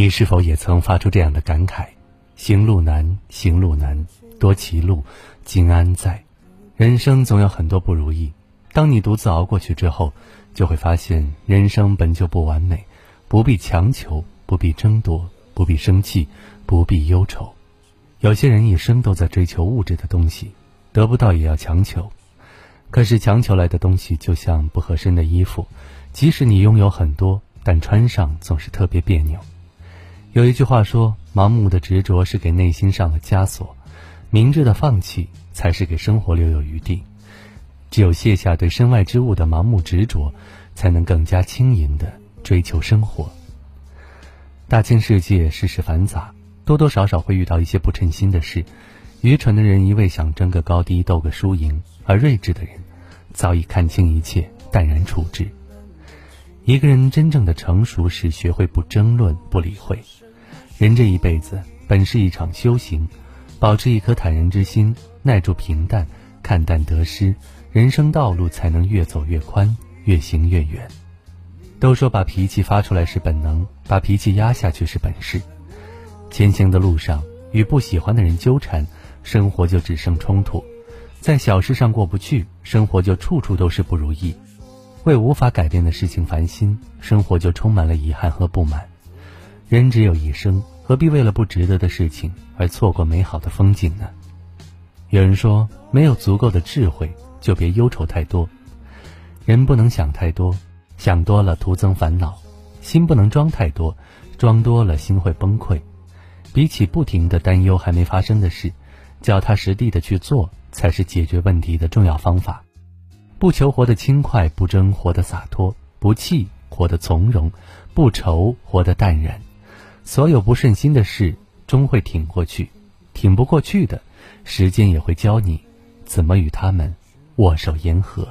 你是否也曾发出这样的感慨？行路难，行路难，多歧路，今安在？人生总有很多不如意，当你独自熬过去之后，就会发现人生本就不完美，不必强求，不必争夺，不必生气，不必忧愁。有些人一生都在追求物质的东西，得不到也要强求，可是强求来的东西就像不合身的衣服，即使你拥有很多，但穿上总是特别别扭。有一句话说：“盲目的执着是给内心上了枷锁，明智的放弃才是给生活留有余地。只有卸下对身外之物的盲目执着，才能更加轻盈的追求生活。”大千世界，世事繁杂，多多少少会遇到一些不称心的事。愚蠢的人一味想争个高低，斗个输赢；而睿智的人，早已看清一切，淡然处之。一个人真正的成熟是学会不争论、不理会。人这一辈子本是一场修行，保持一颗坦然之心，耐住平淡，看淡得失，人生道路才能越走越宽，越行越远。都说把脾气发出来是本能，把脾气压下去是本事。前行的路上，与不喜欢的人纠缠，生活就只剩冲突；在小事上过不去，生活就处处都是不如意；为无法改变的事情烦心，生活就充满了遗憾和不满。人只有一生，何必为了不值得的事情而错过美好的风景呢？有人说，没有足够的智慧，就别忧愁太多。人不能想太多，想多了徒增烦恼；心不能装太多，装多了心会崩溃。比起不停的担忧还没发生的事，脚踏实地的去做，才是解决问题的重要方法。不求活得轻快，不争活得洒脱，不气活得从容，不愁活得淡然。所有不顺心的事，终会挺过去；挺不过去的，时间也会教你怎么与他们握手言和。